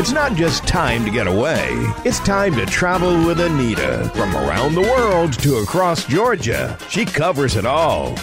It's not just time to get away, it's time to travel with Anita. From around the world to across Georgia, she covers it all.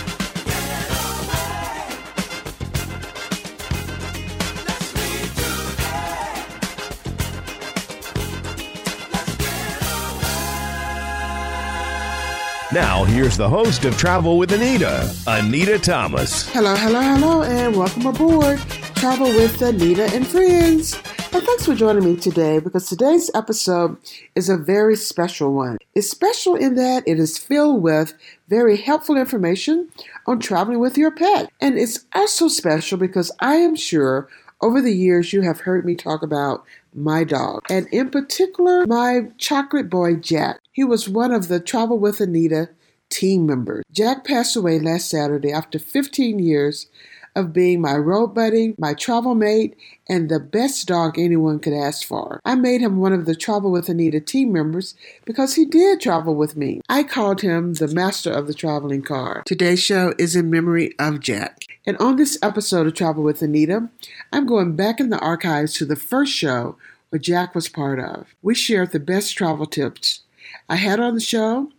Now, here's the host of Travel with Anita, Anita Thomas. Hello, hello, hello, and welcome aboard Travel with Anita and Friends. And thanks for joining me today because today's episode is a very special one. It's special in that it is filled with very helpful information on traveling with your pet. And it's also special because I am sure over the years you have heard me talk about my dog, and in particular, my chocolate boy Jack. He was one of the Travel with Anita team members. Jack passed away last Saturday after 15 years of being my road buddy, my travel mate, and the best dog anyone could ask for. I made him one of the Travel with Anita team members because he did travel with me. I called him the master of the traveling car. Today's show is in memory of Jack. And on this episode of Travel with Anita, I'm going back in the archives to the first show where Jack was part of. We shared the best travel tips. I had on the show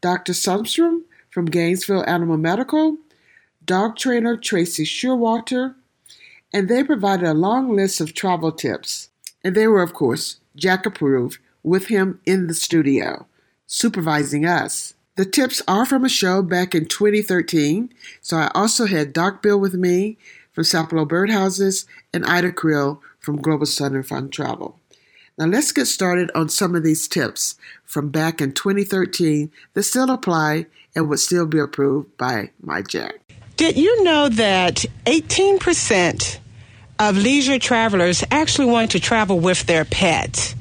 Dr. Sundstrom from Gainesville Animal Medical, dog trainer Tracy Showalter, and they provided a long list of travel tips. And they were, of course, Jack approved with him in the studio, supervising us. The tips are from a show back in 2013, so I also had Doc Bill with me from Sapelo Birdhouses and Ida Creel from Global Sun and Fun Travel. Now let's get started on some of these tips from back in 2013 that still apply and would still be approved by my Jack. Did you know that 18% of leisure travelers actually want to travel with their pets?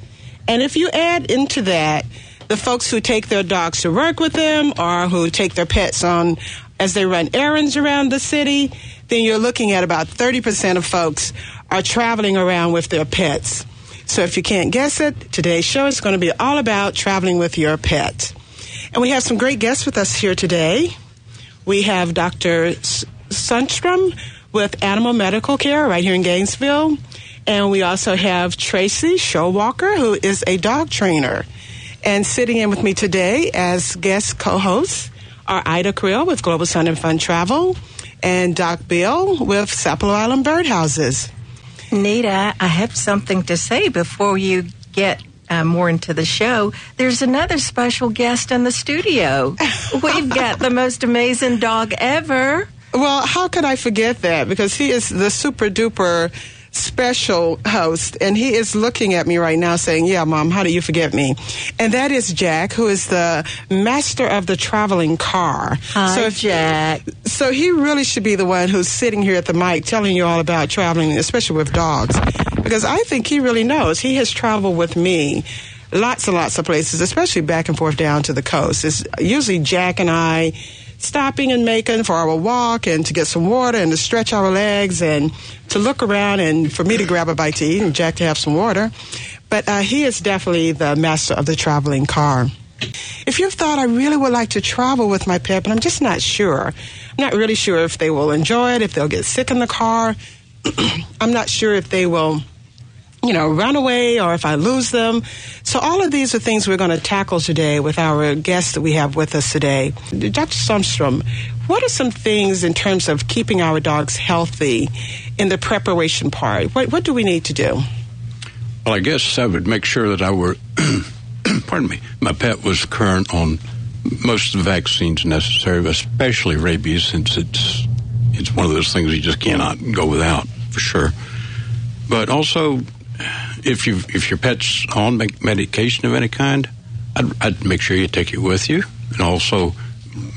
And if you add into that the folks who take their dogs to work with them or who take their pets on as they run errands around the city, then you're looking at about 30% of folks are traveling around with their pets. So if you can't guess it, today's show is going to be all about traveling with your pet. And we have some great guests with us here today. We have Dr. Sundstrom with Animal Medical Care right here in Gainesville. And we also have Tracy Showwalker, who is a dog trainer. And sitting in with me today as guest co-hosts are Ida Creel with Global Sun and Fun Travel and Doc Bill with Sapelo Island Birdhouses. Nita, I have something to say before you get uh, more into the show. There's another special guest in the studio. We've got the most amazing dog ever. Well, how could I forget that? Because he is the super duper special host, and he is looking at me right now saying, Yeah, Mom, how do you forget me? And that is Jack, who is the master of the traveling car. Hi, so if, Jack. So he really should be the one who's sitting here at the mic telling you all about traveling, especially with dogs. Because I think he really knows. He has traveled with me lots and lots of places, especially back and forth down to the coast. It's usually Jack and I stopping in Macon for our walk and to get some water and to stretch our legs and to look around and for me to grab a bite to eat and Jack to have some water. But uh, he is definitely the master of the traveling car. If you've thought I really would like to travel with my pet, but I'm just not sure. I'm not really sure if they will enjoy it, if they'll get sick in the car. I'm not sure if they will you know, run away or if I lose them. So all of these are things we're going to tackle today with our guests that we have with us today. Dr. Sundstrom, what are some things in terms of keeping our dogs healthy in the preparation part? What, what do we need to do? Well, I guess I would make sure that I were, pardon me, my pet was current on most of the vaccines necessary, especially rabies, since it's it's one of those things you just cannot go without for sure. But also if you if your pet's on medication of any kind, I'd, I'd, make sure you take it with you, and also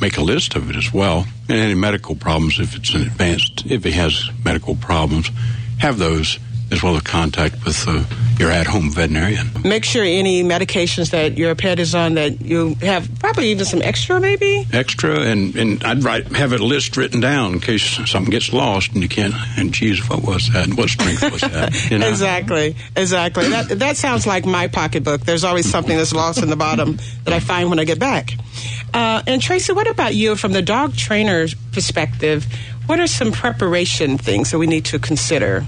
make a list of it as well. And any medical problems, if it's an advanced, if he has medical problems, have those as well as contact with uh, your at-home veterinarian. Make sure any medications that your pet is on that you have probably even some extra, maybe extra, and and I'd write have a list written down in case something gets lost and you can't. And geez, what was that? And what strength was that? You know? exactly, exactly. That that sounds like my pocketbook. There's always something that's lost in the bottom that I find when I get back. Uh, and Tracy, what about you from the dog trainer's perspective? What are some preparation things that we need to consider?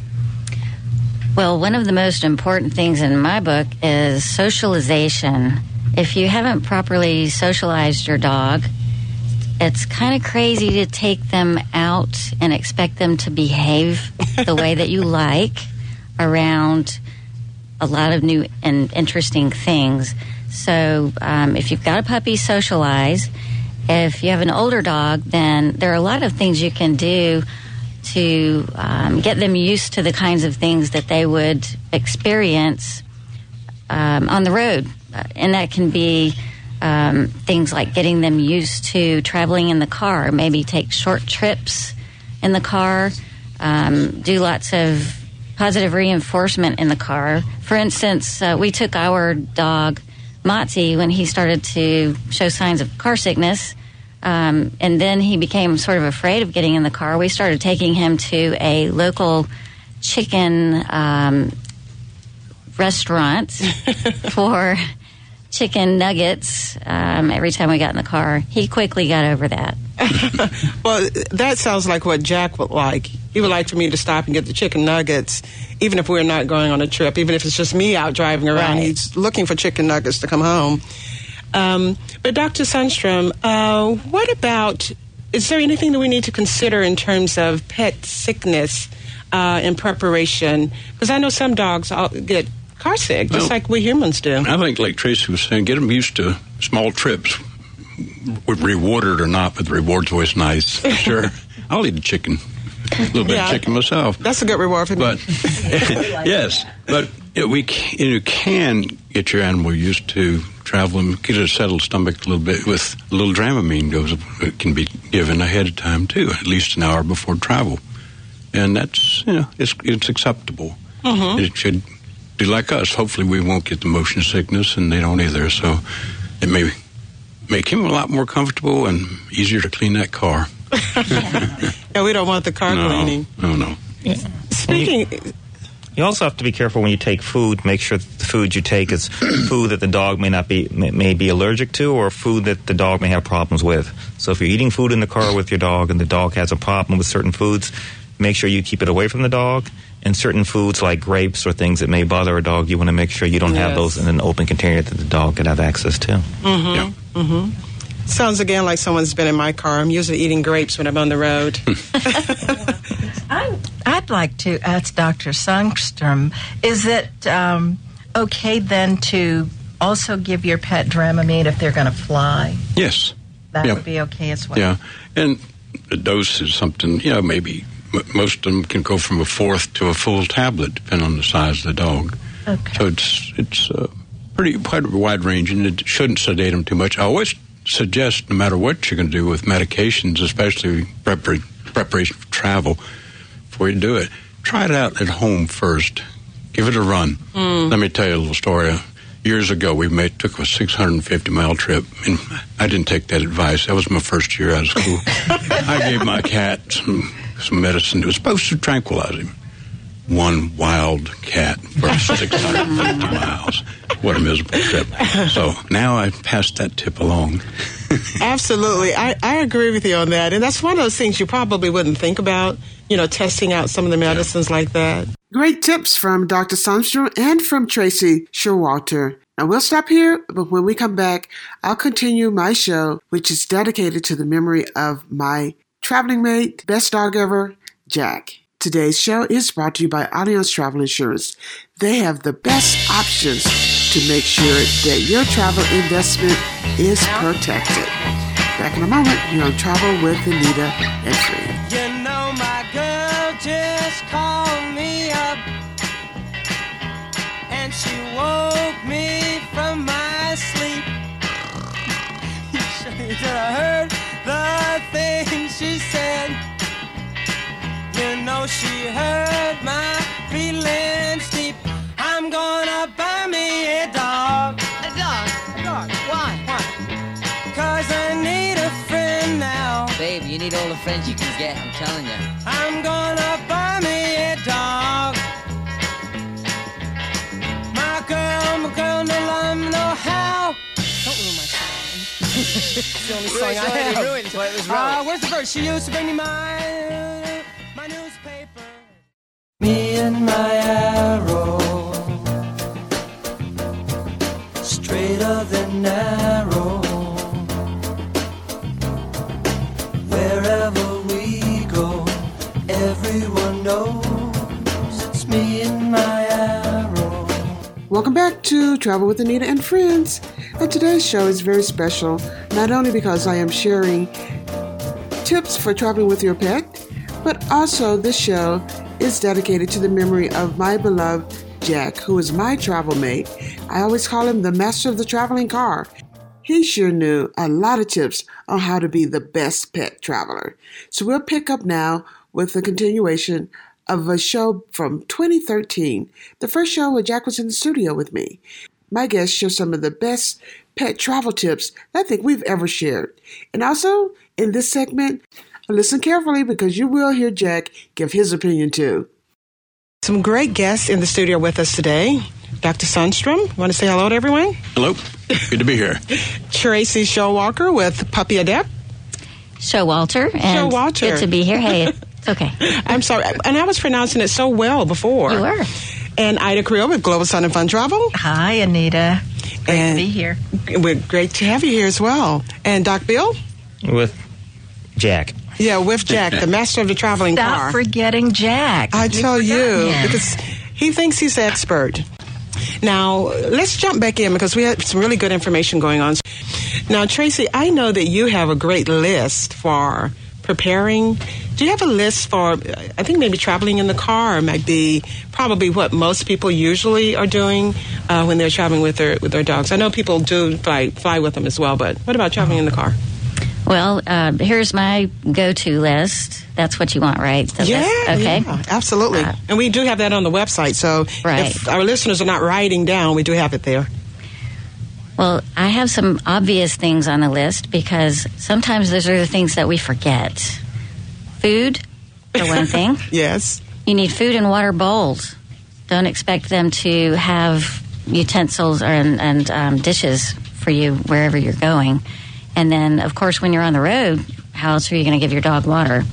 Well, one of the most important things in my book is socialization. If you haven't properly socialized your dog, it's kind of crazy to take them out and expect them to behave the way that you like around a lot of new and interesting things. So, um, if you've got a puppy, socialize. If you have an older dog, then there are a lot of things you can do to um, get them used to the kinds of things that they would experience um, on the road. And that can be um, things like getting them used to traveling in the car, maybe take short trips in the car, um, do lots of positive reinforcement in the car. For instance, uh, we took our dog, Motzi, when he started to show signs of car sickness um, and then he became sort of afraid of getting in the car. We started taking him to a local chicken um, restaurant for chicken nuggets um, every time we got in the car. He quickly got over that. well, that sounds like what Jack would like. He would like for me to stop and get the chicken nuggets, even if we're not going on a trip, even if it's just me out driving around. Right. He's looking for chicken nuggets to come home. Um, but Dr. Sundstrom, uh, what about? Is there anything that we need to consider in terms of pet sickness uh, in preparation? Because I know some dogs get car sick, just well, like we humans do. I think, like Tracy was saying, get them used to small trips, rewarded or not, but the reward's always nice. Sure, I'll eat a chicken, a little bit yeah, of chicken myself. That's a good reward for but, yes, but we can, you can get your animal used to traveling, get a settled stomach a little bit with a little Dramamine goes. It can be given ahead of time too, at least an hour before travel, and that's you know it's it's acceptable. Mm-hmm. It should be like us. Hopefully, we won't get the motion sickness, and they don't either. So it may make him a lot more comfortable and easier to clean that car. yeah, we don't want the car no, cleaning. No, no. Yeah. Speaking. You also have to be careful when you take food. Make sure the food you take is food that the dog may not be may, may, be allergic to, or food that the dog may have problems with. So if you're eating food in the car with your dog and the dog has a problem with certain foods, make sure you keep it away from the dog. And certain foods like grapes or things that may bother a dog, you want to make sure you don't yes. have those in an open container that the dog can have access to. Mm-hmm. Yeah. Mm-hmm. Sounds again like someone's been in my car. I'm usually eating grapes when I'm on the road. I, I'd like to ask Dr. Sundstrom is it um, okay then to also give your pet Dramamine if they're going to fly? Yes. That yeah. would be okay as well. Yeah. And the dose is something, you know, maybe most of them can go from a fourth to a full tablet, depending on the size of the dog. Okay. So it's it's uh, pretty quite wide range, and it shouldn't sedate them too much. I always suggest, no matter what you're going to do with medications, especially preparation for travel, before you do it, try it out at home first. Give it a run. Mm. Let me tell you a little story. Years ago, we made took a 650 mile trip, and I didn't take that advice. That was my first year out of school. I gave my cat some some medicine. It was supposed to tranquilize him. One wild cat for 650 miles. What a miserable trip. So now I passed that tip along. Absolutely. I, I agree with you on that. And that's one of those things you probably wouldn't think about, you know, testing out some of the medicines yeah. like that. Great tips from Dr. Sundstrom and from Tracy Showalter. Now we'll stop here, but when we come back, I'll continue my show, which is dedicated to the memory of my traveling mate, best dog ever, Jack. Today's show is brought to you by Allianz Travel Insurance. They have the best options to make sure that your travel investment is protected. Back in a moment, you're on Travel with Anita and Friends. Just called me up and she woke me from my sleep. I heard the things she said. You know she hurt my feelings deep. I'm gonna buy Babe, you need all the friends you can get, I'm telling you. I'm gonna buy me a dog. My girl, my girl, no lime, no how. Don't ruin my song. it's the only song I have. You ruined it, it was wrong. Uh, where's the verse? She used to bring me my, my newspaper. Me and my arrow. Straighter than narrow. Knows it's me and my arrow. Welcome back to Travel with Anita and Friends. And today's show is very special, not only because I am sharing tips for traveling with your pet, but also this show is dedicated to the memory of my beloved Jack, who is my travel mate. I always call him the master of the traveling car. He sure knew a lot of tips on how to be the best pet traveler. So we'll pick up now with the continuation of a show from 2013, the first show where Jack was in the studio with me. My guests share some of the best pet travel tips that I think we've ever shared. And also, in this segment, listen carefully because you will hear Jack give his opinion too. Some great guests in the studio with us today. Dr. Sundstrom, want to say hello to everyone? Hello. Good to be here. Tracy Showalker with Puppy Adept. Showalter. And Showalter. Good to be here. Hey, it's okay. I'm sorry, and I was pronouncing it so well before. You were. And Ida Creel with Global Sun and Fun Travel. Hi, Anita. Great And- to be here. We're great to have you here as well. And Doc Bill? With Jack. Yeah, with Jack, the master of the traveling Stop car. forgetting Jack. I You've tell you, him. because he thinks he's the expert. Now, let's jump back in because we had some really good information going on. Now, Tracy, I know that you have a great list for preparing. Do you have a list for, I think maybe traveling in the car might be probably what most people usually are doing uh, when they're traveling with their, with their dogs? I know people do fly, fly with them as well, but what about traveling in the car? Well, uh, here's my go-to list. That's what you want, right? The yeah, list? Okay. yeah, absolutely. Uh, and we do have that on the website. So Right. if our listeners are not writing down, we do have it there. Well, I have some obvious things on the list because sometimes those are the things that we forget. Food, for one thing. Yes. You need food and water bowls. Don't expect them to have utensils or, and, and um, dishes for you wherever you're going. And then, of course, when you're on the road, how else are you going to give your dog water?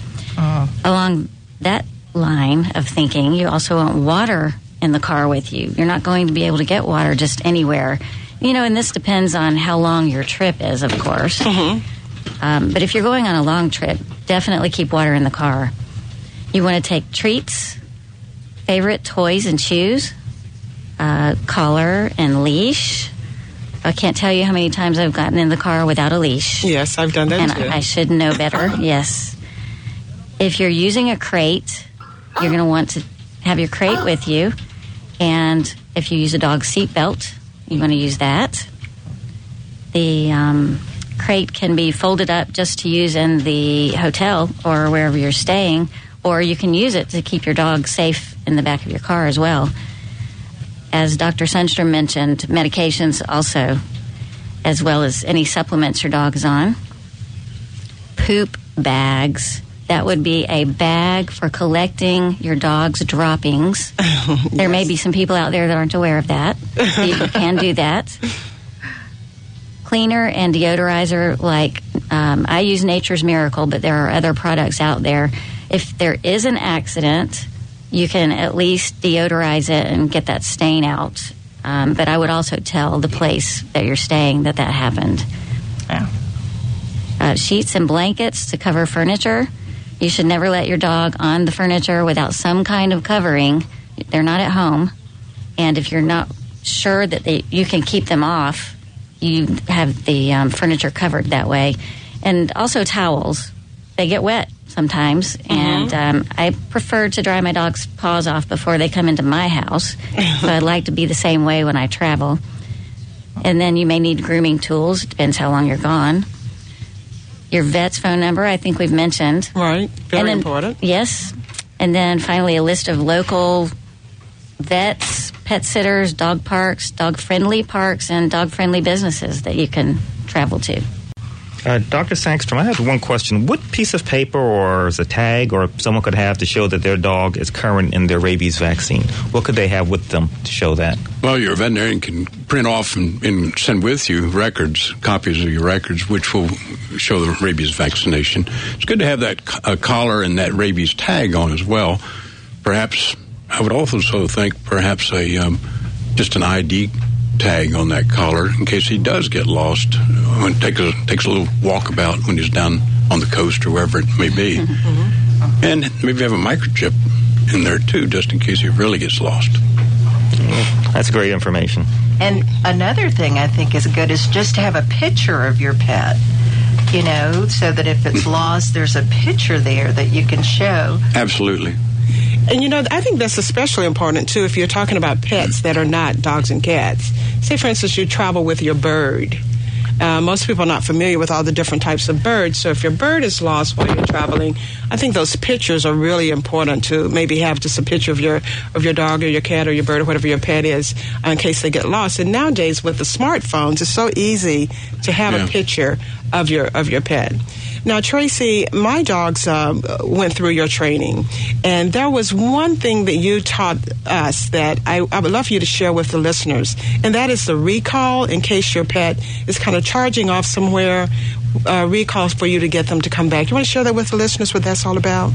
Along that line of thinking, you also want water in the car with you. You're not going to be able to get water just anywhere. You know, and this depends on how long your trip is, of course. Um, but if you're going on a long trip, definitely keep water in the car. You want to take treats, favorite toys and shoes, uh, collar and leash. I can't tell you how many times I've gotten in the car without a leash. Yes, I've done that And too. I, I should know better, yes. If you're using a crate, you're going to want to have your crate with you. And if you use a dog seat belt, you want to use that. The um, crate can be folded up just to use in the hotel or wherever you're staying, or you can use it to keep your dog safe in the back of your car as well. As Dr. Sundstrom mentioned, medications also, as well as any supplements your dog is on. Poop bags. That would be a bag for collecting your dog's droppings. There may be some people out there that aren't aware of that. You can do that. Cleaner and deodorizer, like um, I use Nature's Miracle, but there are other products out there. If there is an accident, you can at least deodorize it and get that stain out. Um, but I would also tell the place that you're staying that that happened. Uh, sheets and blankets to cover furniture. You should never let your dog on the furniture without some kind of covering. They're not at home. And if you're not sure that they, you can keep them off, you have the um, furniture covered that way. And also towels. They get wet sometimes. And um, I prefer to dry my dog's paws off before they come into my house. so I'd like to be the same way when I travel. And then you may need grooming tools. It depends how long you're gone. Your vet's phone number, I think we've mentioned. Right. Very And then- important. Yes. And then finally, a list of local vets, pet sitters, dog parks, dog friendly parks, and dog friendly businesses that you can travel to. Uh, Dr. Sundstrom, I have one question. What piece of paper or is a tag or someone could have to show that their dog is current in their rabies vaccine? What could they have with them to show that? Well, your veterinarian can print off and, and send with you records, copies of your records, which will show the rabies vaccination. It's good to have that co- uh, collar and that rabies tag on as well. Perhaps I would also think perhaps a um, just an ID tag on that collar in case he does get lost. When takes a takes a little walkabout when he's down on the coast or wherever it may be, and maybe have a microchip in there too, just in case he really gets lost. That's great information. And another thing I think is good is just to have a picture of your pet, you know, so that if it's lost, there's a picture there that you can show. Absolutely. And you know, I think that's especially important too if you're talking about pets that are not dogs and cats. Say, for instance, you travel with your bird. Uh, most people are not familiar with all the different types of birds. So if your bird is lost while you're traveling, I think those pictures are really important to maybe have just a picture of your of your dog or your cat or your bird or whatever your pet is uh, in case they get lost. And nowadays with the smartphones, it's so easy to have Yeah. a picture of your of your pet. Now, Tracy, my dogs um, went through your training, and there was one thing that you taught us that I, I would love for you to share with the listeners, and that is the recall in case your pet is kind of charging off somewhere. Uh, recalls for you to get them to come back. You want to share that with the listeners? What that's all about?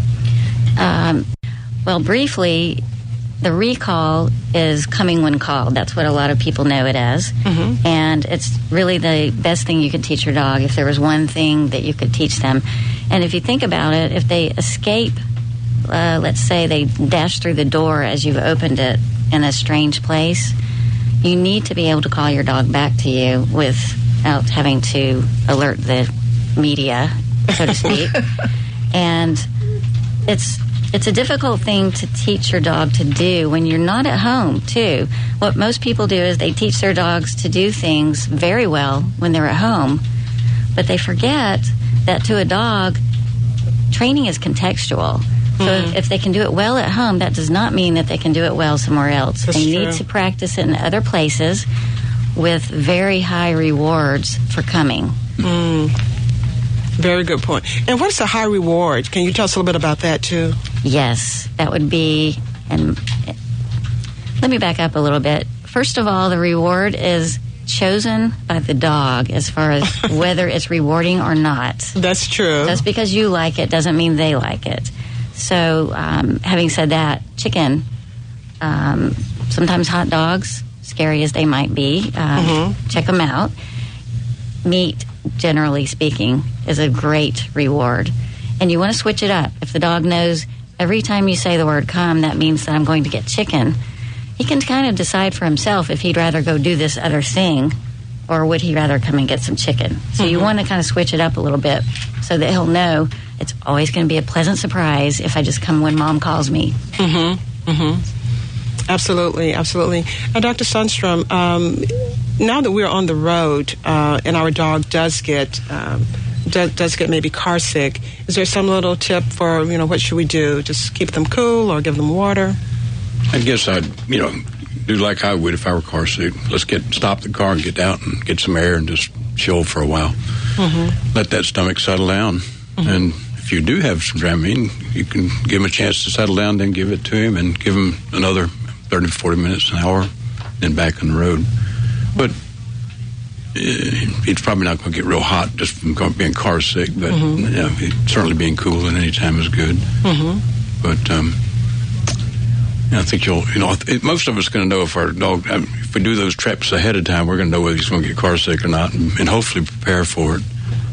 Um, well, briefly, the recall is coming when called. That's what a lot of people know it as. And it's really the best thing you could teach your dog if there was one thing that you could teach them. And if you think about it, if they escape, uh, let's say they dash through the door as you've opened it in a strange place, you need to be able to call your dog back to you without having to alert the media, so to speak. and it's it's a difficult thing to teach your dog to do when you're not at home too what most people do is they teach their dogs to do things very well when they're at home but they forget that to a dog training is contextual so Mm-hmm. if they can do it well at home that does not mean that they can do it well somewhere else That's they true. need to practice it in other places with very high rewards for coming Very good point. And what's the high reward? Can you tell us a little bit about that too? Yes, that would be. And let me back up a little bit. First of all, the reward is chosen by the dog as far as whether it's rewarding or not. That's true. Just because you like it doesn't mean they like it. So, um, having said that, chicken, um, sometimes hot dogs, scary as they might be, um, check them out. Meat, generally speaking, is a great reward. And you want to switch it up. If the dog knows every time you say the word come, that means that I'm going to get chicken, he can kind of decide for himself if he'd rather go do this other thing or would he rather come and get some chicken? So you want to kind of switch it up a little bit so that he'll know it's always going to be a pleasant surprise if I just come when mom calls me. Mm hmm. Mm hmm. Absolutely, absolutely. Now, Dr. Sundstrom, um, now that we're on the road uh, and our dog does get um, does, does get maybe car sick, is there some little tip for you know what should we do? Just keep them cool or give them water? I guess I'd, you know, do like I would if I were car sick. Let's get stop the car and get out and get some air and just chill for a while. Mm-hmm. Let that stomach settle down. Mm-hmm. And if you do have some Dramamine, you can give him a chance to settle down, then give it to him and give him another 30, 40 minutes, an hour, then back on the road. But uh, he's probably not going to get real hot just from being car sick, but you know, he- certainly being cool at any time is good. But um, I think you'll, you know, it, most of us going to know if our dog, um, if we do those trips ahead of time, we're going to know whether he's going to get car sick or not, and, and hopefully prepare for it.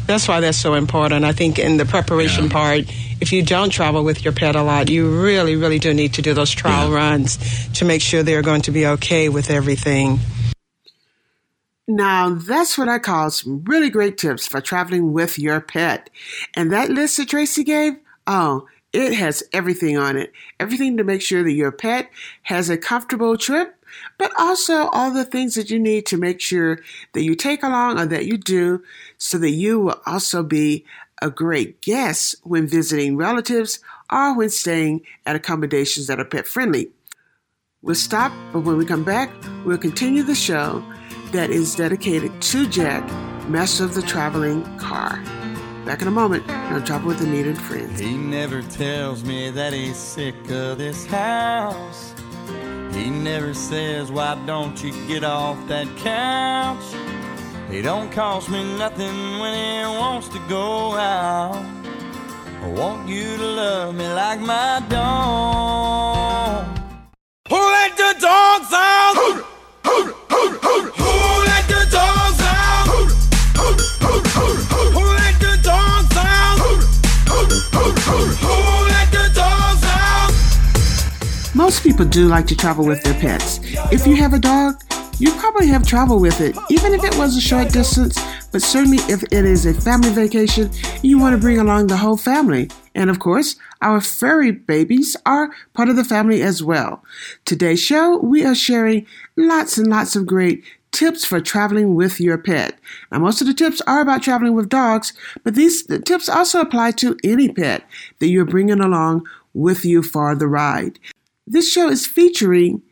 That's why that's so important. I think in the preparation Yeah. part, if you don't travel with your pet a lot, you really, really do need to do those trial Yeah. runs to make sure they're going to be okay with everything. Now, that's what I call some really great tips for traveling with your pet. And that list that Tracy gave, oh, it has everything on it. Everything to make sure that your pet has a comfortable trip, but also all the things that you need to make sure that you take along or that you do so that you will also be a great guest when visiting relatives or when staying at accommodations that are pet friendly. We'll stop, but when we come back, we'll continue the show that is dedicated to Jack, master of the traveling car. Back in a moment on Travel with Anita and Friends. He never tells me that he's sick of this house. He never says, why don't you get off that couch? He don't cost me nothing when he wants to go out. I want you to love me like my dog. Who let the dogs out? Most people do like to travel with their pets. If you have a dog, you probably have traveled with it, even if it was a short distance, but certainly if it is a family vacation, you want to bring along the whole family. And of course, our furry babies are part of the family as well. Today's show, we are sharing lots and lots of great tips for traveling with your pet. Now, most of the tips are about traveling with dogs, but these tips also apply to any pet that you're bringing along with you for the ride. This show is featuring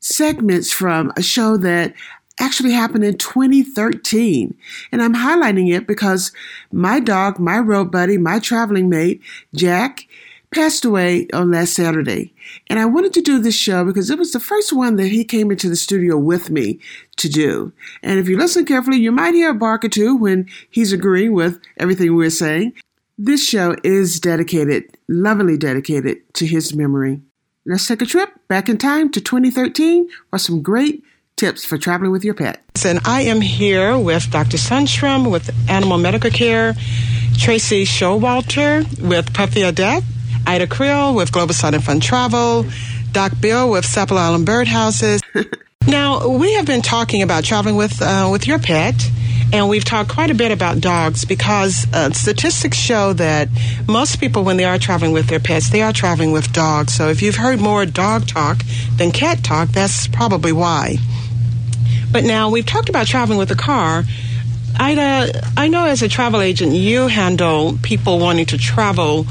segments from a show that actually happened in 2013. And I'm highlighting it because my dog, my road buddy, my traveling mate, Jack, passed away on last Saturday. And I wanted to do this show because it was the first one that he came into the studio with me to do. And if you listen carefully, you might hear a bark or two when he's agreeing with everything we're saying. This show is dedicated, lovingly dedicated to his memory. Let's take a trip back in time to 2013 for some great tips for traveling with your pet. And I am here with Dr. Sundstrom with Animal Medical Care, Tracy Showalter with Puppy Adept, Ida Creel with Global Sun and Fun Travel, Doc Bill with Sapelo Island Birdhouses. now, we have been talking about traveling with, uh, with your pet. And we've talked quite a bit about dogs because uh, statistics show that most people, when they are traveling with their pets, they are traveling with dogs. So if you've heard more dog talk than cat talk, that's probably why. But now we've talked about traveling with a car. Ida, I know as a travel agent, you handle people wanting to travel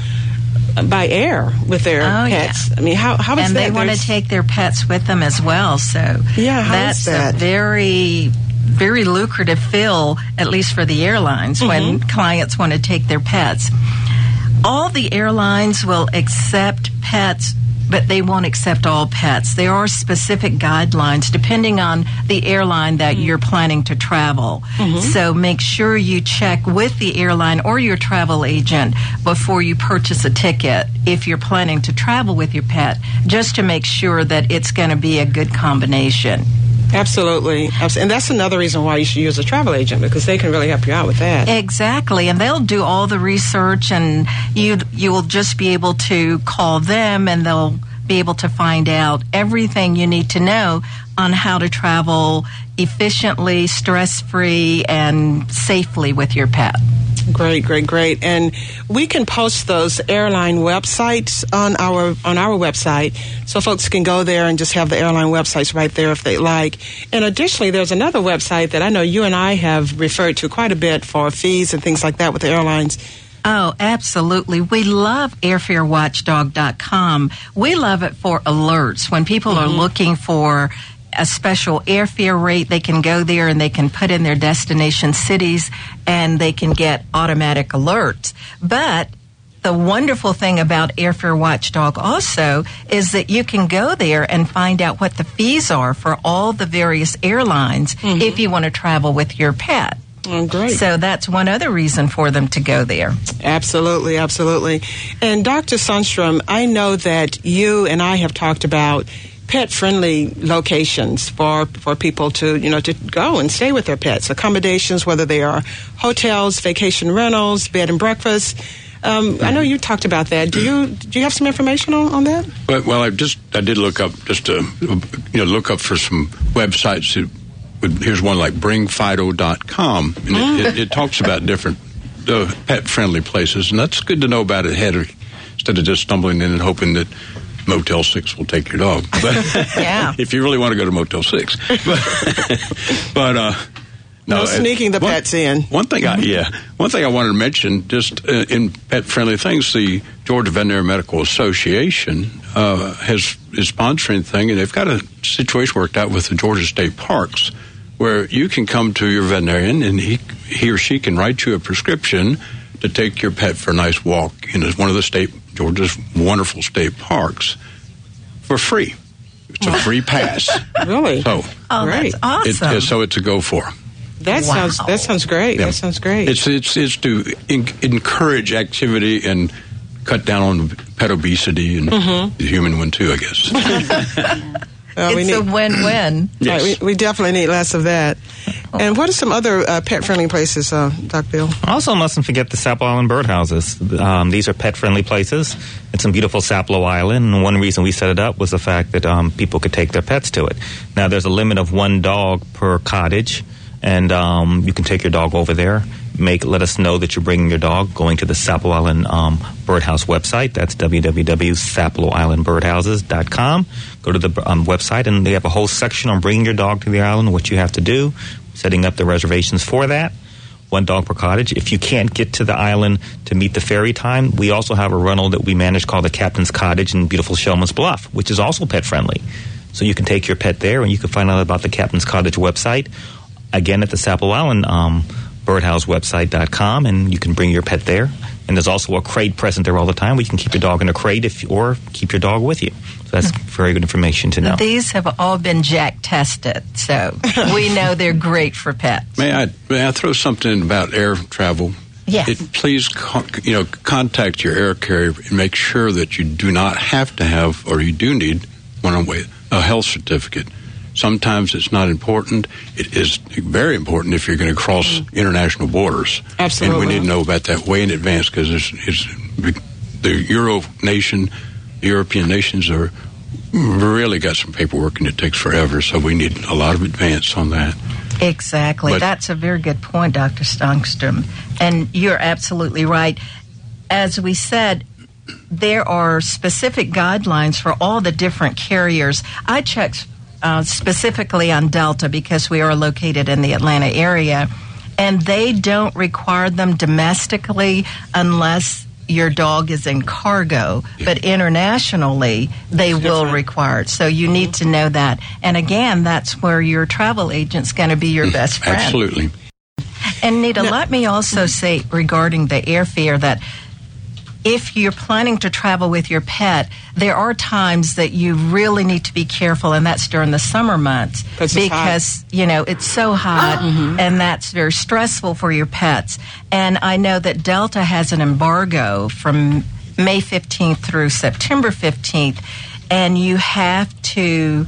by air with their Oh, pets. yeah. I mean, how, how is and that? they want to take their pets with them as well. So Yeah, how that's is that? a very very lucrative fill, at least for the airlines, when Mm-hmm. clients want to take their pets. All the airlines will accept pets. But they won't accept all pets. There are specific guidelines depending on the airline that you're planning to travel. Mm-hmm. So make sure you check with the airline or your travel agent before you purchase a ticket if you're planning to travel with your pet, just to make sure that it's going to be a good combination. Absolutely. And that's another reason why you should use a travel agent because they can really help you out with that. Exactly, and they'll do all the research, and you you will just be able to call them, and they'll be able to find out everything you need to know on how to travel efficiently, stress free, and safely with your pet. Great, great, great. And we can post those airline websites on our on our website so folks can go there and just have the airline websites right there if they like. And additionally, there's another website that I know you and I have referred to quite a bit for fees and things like that with the airlines. Oh, absolutely. We love airfarewatchdog.com. We love it for alerts. When people are mm-hmm. looking for a special airfare rate, they can go there and they can put in their destination cities and they can get automatic alerts. But the wonderful thing about Airfare Watchdog also is that you can go there and find out what the fees are for all the various airlines mm-hmm. if you want to travel with your pet. Oh, great. So that's one other reason for them to go there. Absolutely, absolutely. And Dr. Sundstrom, I know that you and I have talked about pet friendly locations for for people to you know to go and stay with their pets accommodations whether they are hotels vacation rentals bed and breakfast um, I know you talked about that. Do you do you have some information on, on that? Well, well, I just I did look up just to you know look up for some websites. That would, here's one like bringfido.com, and it, it, it talks about different uh, pet friendly places, and that's good to know about ahead of, instead of just stumbling in and hoping that Motel Six will take your dog. But Yeah. if you really want to go to Motel Six, but, but uh, No, uh, sneaking the one- pets in. One thing, I, yeah, one thing I wanted to mention, just uh, in pet friendly things, the Georgia Veterinary Medical Association uh, has is sponsoring thing, and they've got a situation worked out with the Georgia State Parks, where you can come to your veterinarian and he he or she can write you a prescription to take your pet for a nice walk in one of the state Georgia's wonderful state parks for free. It's a free pass. Really? So Oh, Great. that's it, awesome. so it's a go for. That sounds that sounds great. Yeah. That sounds great. It's it's it's to en- encourage activity and cut down on pet obesity and Mm-hmm. the human one too, I guess. Uh, we it's need- a win-win. Yes. Right, we, we definitely need less of that. And what are some other uh, pet-friendly places, uh, Doc Bill? Also, mustn't forget the Sapelo Island birdhouses. Um, these are pet-friendly places. It's in beautiful Sapelo Island, and one reason we set it up was the fact that um, people could take their pets to it. Now, there's a limit of one dog per cottage, and um, you can take your dog over there. Make let us know that you're bringing your dog. Going to the Sapelo Island um, Birdhouse website. That's www.sapeloislandbirdhouses.com. Go to the um, website, and they have a whole section on bringing your dog to the island. What you have to do, setting up the reservations for that one dog per cottage. If you can't get to the island to meet the ferry time, we also have a rental that we manage called the Captain's Cottage in beautiful Shellman's Bluff, which is also pet friendly. So you can take your pet there, and you can find out about the Captain's Cottage website. Again, at the Sapelo Island um, birdhousewebsite.com, and you can bring your pet there. And there's also a crate present there all the time. We can keep your dog in a crate if, or keep your dog with you. So that's hmm. very good information to know. These have all been Jack tested, so we know they're great for pets. May I may I throw something in about air travel? Yes. It, please, con- you know, contact your air carrier and make sure that you do not have to have, or you do need, one way, a health certificate. Sometimes it's not important. It is very important if you're going to cross mm. international borders. Absolutely. And we need to know about that way in advance because it's, it's the Euro nation, the European nations are really got some paperwork and it takes forever. So we need a lot of advance on that. Exactly. But- That's a very good point, Dr. Sundstrom. And you're absolutely right. As we said, there are specific guidelines for all the different carriers. I checked uh, specifically on Delta because we are located in the Atlanta area, and they don't require them domestically unless your dog is in cargo, but internationally they will require it. So you need to know that. And again, that's where your travel agent's going to be your best friend. Absolutely. And Nita, let me also say regarding the airfare that if you're planning to travel with your pet, there are times that you really need to be careful, and that's during the summer months 'Cause it's hot. because you know it's so hot, and that's very stressful for your pets. And I know that Delta has an embargo from May 15th through September 15th, and you have to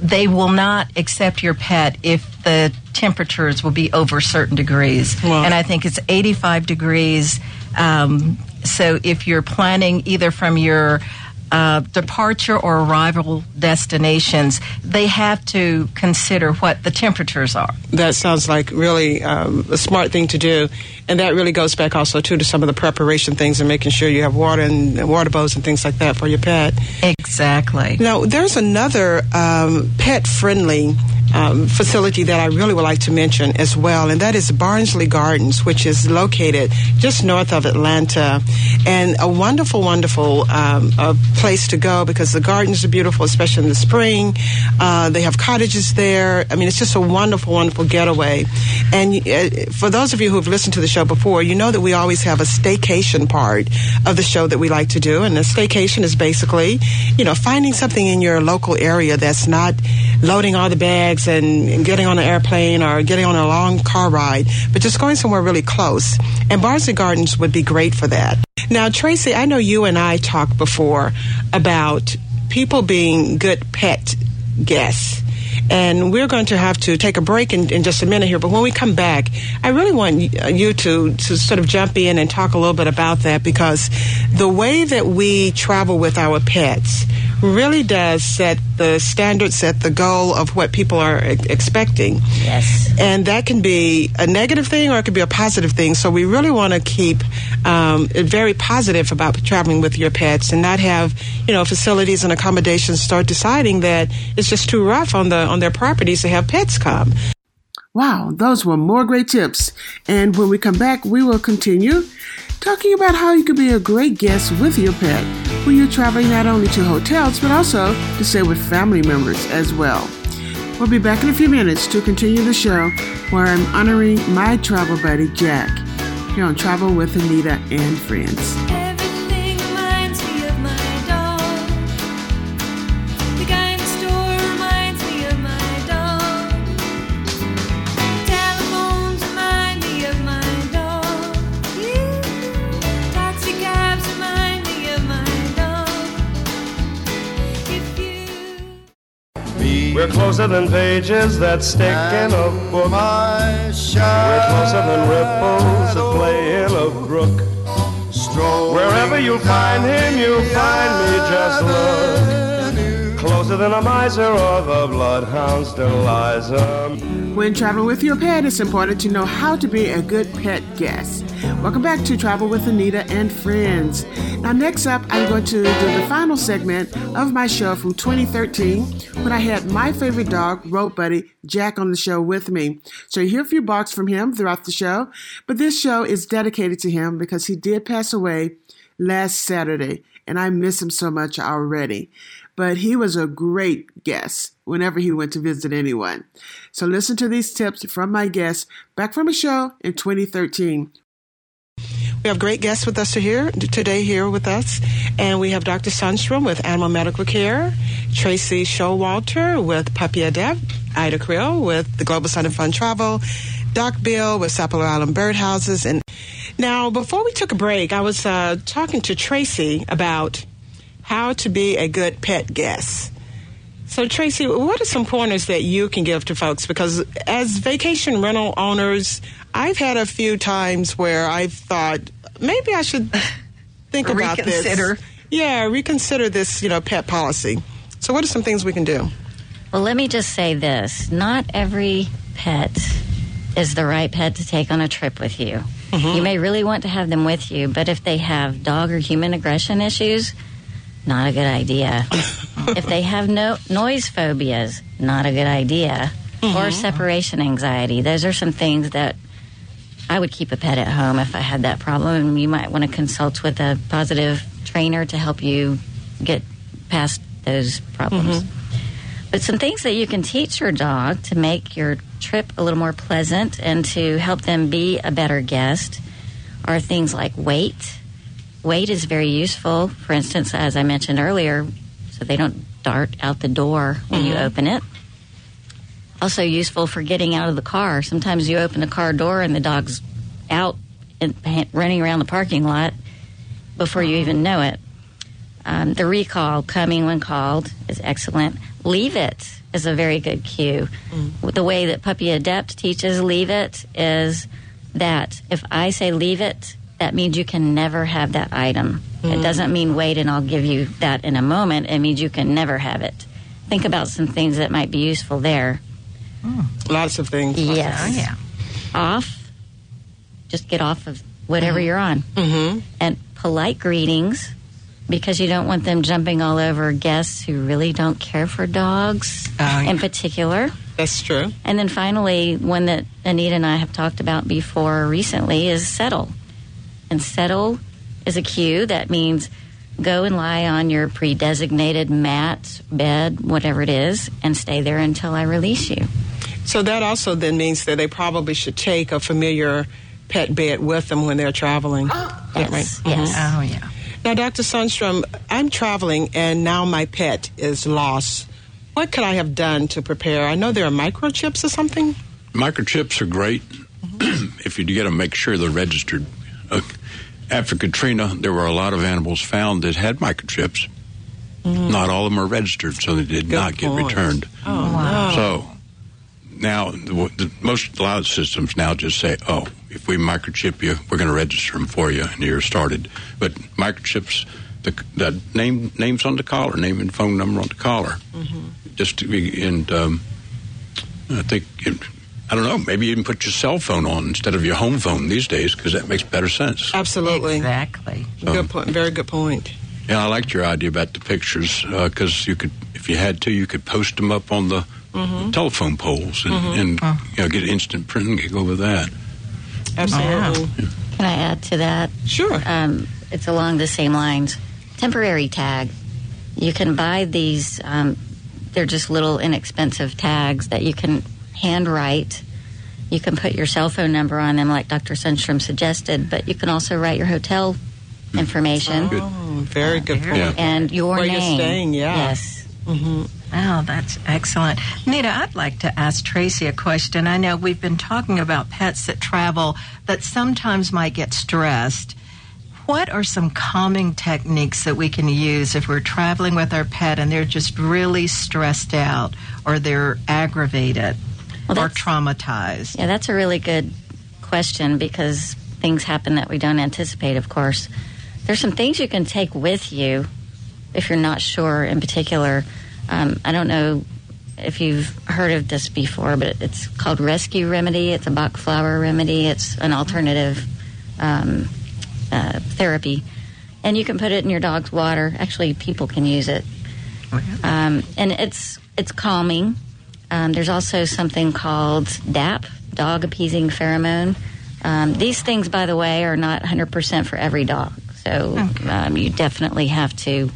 they will not accept your pet if the temperatures will be over certain degrees. Wow. And I think it's 85 degrees. Um, so if you're planning either from your uh, departure or arrival destinations, they have to consider what the temperatures are. That sounds like really um, a smart thing to do, and that really goes back also too to some of the preparation things and making sure you have water and, water bows and things like that for your pet. Exactly. Now, there's another um, pet-friendly um, facility that I really would like to mention as well, and that is Barnsley Gardens, which is located just north of Atlanta, and a wonderful, wonderful um, uh, place to go because the gardens are beautiful, especially in the spring. Uh, they have cottages there. I mean, it's just a wonderful, wonderful getaway. And uh, for those of you who have listened to the show before, you know that we always have a staycation part of the show that we like to do, and a staycation is basically, you know, finding something in your local area that's not loading all the bags and, and getting on an airplane or getting on a long car ride, but just going somewhere really close. And Barnsley Gardens would be great for that. Now, Tracy, I know you and I talked before about people being good pet guests. And we're going to have to take a break in, in just a minute here. But when we come back, I really want uh, you to, to sort of jump in and talk a little bit about that because the way that we travel with our pets really does set the standard, set the goal of what people are e- expecting. Yes. And that can be a negative thing or it could be a positive thing. So we really want to keep um, it very positive about traveling with your pets and not have, you know, facilities and accommodations start deciding that it's just too rough on the on their properties to have pets come. Wow, those were more great tips. And when we come back, we will continue talking about how you can be a great guest with your pet when you're traveling not only to hotels but also to stay with family members as well. We'll be back in a few minutes to continue the show where I'm honoring my travel buddy Jack here on Travel with Anita and Friends. We're closer than pages that stick in a book. My We're closer than ripples that play in a brook. Wherever you find him, you'll find me. Just look. Closer than a miser or the bloodhound's Deliza. When traveling with your pet, it's important to know how to be a good pet guest. Welcome back to Travel with Anita and Friends. Now, next up, I'm going to do the final segment of my show from 2013 when I had my favorite dog, Road Buddy, Jack, on the show with me. So, you hear a few barks from him throughout the show, but this show is dedicated to him because he did pass away last Saturday, and I miss him so much already. But he was a great guest whenever he went to visit anyone. So listen to these tips from my guest back from a show in 2013. We have great guests with us here today here with us, and we have Dr. Sundstrom with Animal Medical Care, Tracy Showalter with Puppy Adept, Ida Creel with the Global Sun and Fun Travel, Doc Bill with Sapelo Island Birdhouses, and now before we took a break, I was uh, talking to Tracy about how to be a good pet guest. So, Tracy, what are some pointers that you can give to folks? Because as vacation rental owners, I've had a few times where I've thought maybe I should think about Reconsider. this. Yeah, reconsider this, you know, pet policy. So, what are some things we can do? Well, let me just say this not every pet is the right pet to take on a trip with you. Mm-hmm. You may really want to have them with you, but if they have dog or human aggression issues, not a good idea. if they have no noise phobias, not a good idea. Or mm-hmm. separation anxiety. Those are some things that I would keep a pet at home if I had that problem. And you might want to consult with a positive trainer to help you get past those problems. Mm-hmm. But some things that you can teach your dog to make your trip a little more pleasant and to help them be a better guest are things like wait. Wait is very useful. For instance, as I mentioned earlier, so they don't dart out the door when you mm-hmm. open it. Also useful for getting out of the car. Sometimes you open the car door and the dog's out and running around the parking lot before you even know it. Um, the recall, coming when called, is excellent. Leave it is a very good cue. The way that Puppy Adept teaches leave it is that if I say leave it, that means you can never have that item. It doesn't mean wait and I'll give you that in a moment. It means you can never have it. Think about some things that might be useful there. Lots of things. Yes. Oh, yeah. Off. Just get off of whatever you're on. Mm-hmm. And polite greetings because you don't want them jumping all over guests who really don't care for dogs Oh, yeah. in particular. That's true. And then finally, one that Anita and I have talked about before recently is settle. And settle is a cue that means go and lie on your pre designated mat, bed, whatever it is, and stay there until I release you. So that also then means that they probably should take a familiar pet bed with them when they're traveling. Is that right? Yes, yes. Oh, yeah. Now, Dr. Sundstrom, I'm traveling and now my pet is lost. What could I have done to prepare? I know there are microchips or something. Microchips are great if you get them. Make sure they're registered. Uh, after Katrina, there were a lot of animals found that had microchips. Not all of them are registered, so they did Good not get returned. Oh, wow. So now, the, the, most a lot of systems now just say, "Oh, if we microchip you, we're going to register them for you," and you're started. But microchips, the, the name names on the collar, name and phone number on the collar, mm-hmm. just to be and um, I think. It, I don't know. Maybe even put your cell phone on instead of your home phone these days because that makes better sense. Absolutely. Exactly. Good um, point. Very good point. Yeah, I liked your idea about the pictures uh, because you could, if you had to, you could post them up on the telephone poles and, and you know, get instant print and go with that. Absolutely. Can I add to that? Sure. um, it's along the same lines. Temporary tag. You can buy these. Um, they're just little inexpensive tags that you can handwrite. You can put your cell phone number on them, like Dr. Sundstrom suggested, but you can also write your hotel information Good. Oh, very good point. Yeah. and your Where you're name. staying, yeah. Yes. Oh, that's excellent. Nita, I'd like to ask Tracy a question. I know we've been talking about pets that travel that sometimes might get stressed. what are some calming techniques that we can use if we're traveling with our pet and they're just really stressed out or they're aggravated Well, or traumatized? Yeah, that's a really good question because things happen that we don't anticipate, of course. There's some things you can take with you if you're not sure in particular. Um, I don't know if you've heard of this before, but it's called Rescue Remedy. It's a Bach flower remedy. It's an alternative um, uh, therapy. And you can put it in your dog's water. Actually, people can use it. Um, and it's it's calming. Um, there's also something called DAP, dog appeasing pheromone. Um, these things, by the way, are not 100% for every dog. So um, you definitely have to,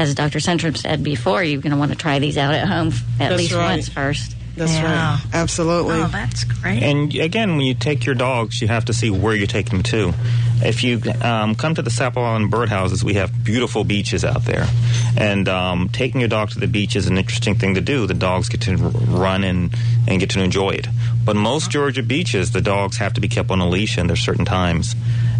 as Dr. Sundstrom said before, you're going to want to try these out at home at That's least right. once first. That's Yeah. right. Absolutely. Oh, that's great. And again, when you take your dogs, you have to see where you take them to. If you um, come to the Sapelo Island birdhouses, we have beautiful beaches out there. And um, taking your dog to the beach is an interesting thing to do. The dogs get to run and, and get to enjoy it. But most Georgia beaches, the dogs have to be kept on a leash, and there's certain times.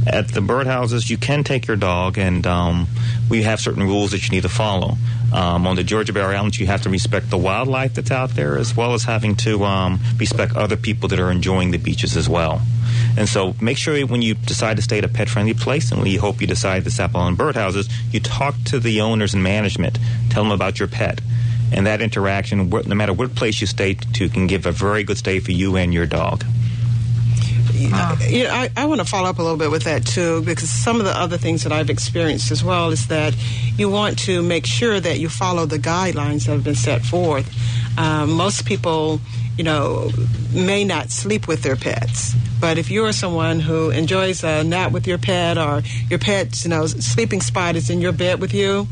At the birdhouses, you can take your dog, and um, we have certain rules that you need to follow. Um, on the Georgia Barrier Islands, you have to respect the wildlife that's out there, as well as having to um, respect other people that are enjoying the beaches as well. And so, make sure when you decide to stay at a pet-friendly place, and we hope you decide to Sapelo Island birdhouses, you talk to the owners and management, tell them about your pet, and that interaction, no matter what place you stay to, can give a very good stay for you and your dog. You know, I, I want to follow up a little bit with that too, because some of the other things that I've experienced as well is that you want to make sure that you follow the guidelines that have been set forth. Um, most people, you know, may not sleep with their pets, but if you are someone who enjoys a nap with your pet, or your pet's, you know, sleeping spot is in your bed with you,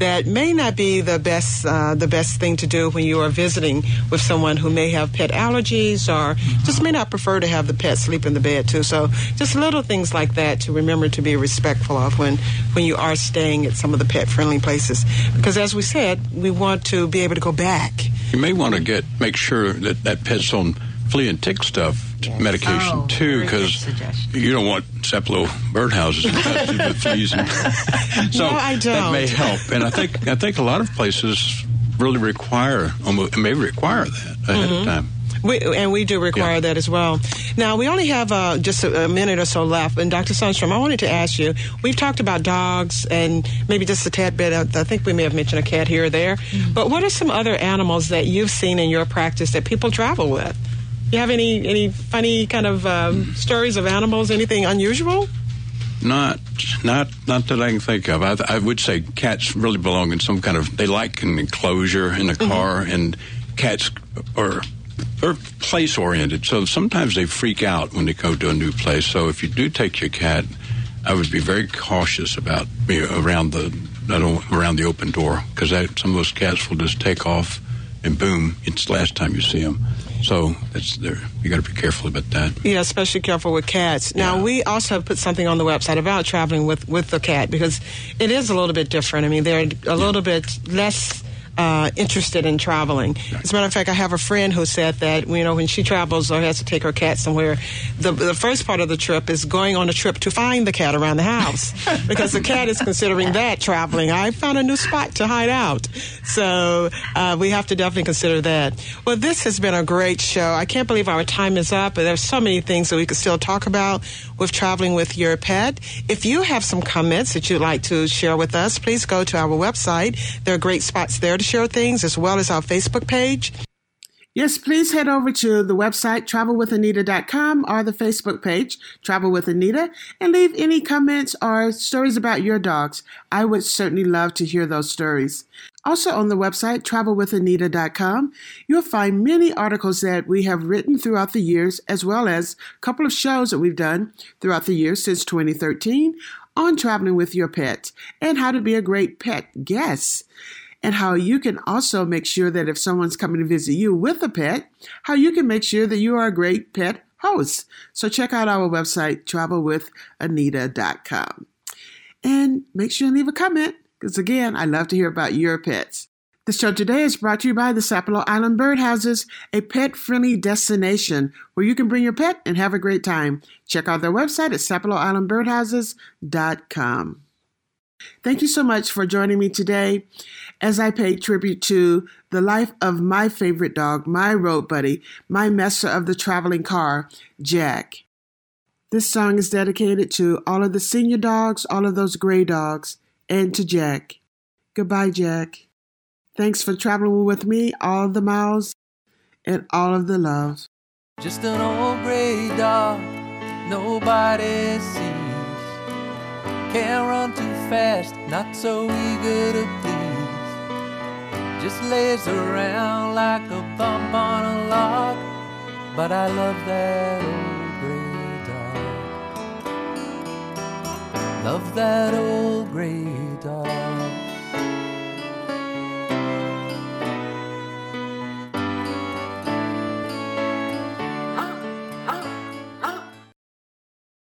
that may not be the best uh, the best thing to do when you are visiting with someone who may have pet allergies or just may not prefer to have the pet sleep in the bed too. So just little things like that to remember to be respectful of when when you are staying at some of the pet friendly places. Because as we said, we want to be able to go back. You may want to get make sure that that pet's on flea and tick stuff t- medication Oh, too, because you don't want Sapelo birdhouses infested with fleas. And so No, I that may don't. help, and I think I think a lot of places really require almost may require that ahead Mm-hmm. of time. We, and we do require Yeah. that as well. Now, we only have uh, just a, a minute or so left. And Dr. Sundstrom, I wanted to ask you we've talked about dogs and maybe just a tad bit. I think we may have mentioned a cat here or there. But what are some other animals that you've seen in your practice that people travel with? You have any, any funny kind of um, stories of animals? Anything unusual? Not, not, not that I can think of. I, I would say cats really belong in some kind of. They like an enclosure in a car, and cats are are place oriented. So sometimes they freak out when they go to a new place. So if you do take your cat, I would be very cautious about you know, around the around the open door because some of those cats will just take off, and boom, it's the last time you see them. So that's there. You got to be careful about that. Yeah, especially careful with cats. Now, Yeah. we also have put something on the website about traveling with, with the cat because it is a little bit different. I mean, they're a little bit less uh, interested in traveling. As a matter of fact, I have a friend who said that, you know, when she travels or has to take her cat somewhere, the, the first part of the trip is going on a trip to find the cat around the house because the cat is considering that traveling. I found a new spot to hide out. So uh, we have to definitely consider that. Well, this has been a great show. I can't believe our time is up, but there's so many things that we could still talk about with traveling with your pet. If you have some comments that you'd like to share with us, please go to our website. There are great spots there share things as well as our Facebook page. Yes, please head over to the website travelwithanita.com or the Facebook page Travel with Anita and leave any comments or stories about your dogs. I would certainly love to hear those stories. Also on the website travelwithanita.com, you'll find many articles that we have written throughout the years as well as a couple of shows that we've done throughout the years since 2013 on traveling with your pet and how to be a great pet guest and how you can also make sure that if someone's coming to visit you with a pet, how you can make sure that you are a great pet host. So check out our website, travelwithanita.com. And make sure and leave a comment, because again, I love to hear about your pets. The show today is brought to you by the Sapelo Island Birdhouses, a pet friendly destination where you can bring your pet and have a great time. Check out their website at sapeloislandbirdhouses.com. Thank you so much for joining me today as I pay tribute to the life of my favorite dog, my road buddy, my master of the traveling car, Jack. This song is dedicated to all of the senior dogs, all of those gray dogs, and to Jack. Goodbye, Jack. Thanks for traveling with me all the miles and all of the love. Just an old gray dog nobody sees. Can't run too fast, not so eager to please. Just lays around like a bump on a log. But I love that old gray dog. Love that old gray dog.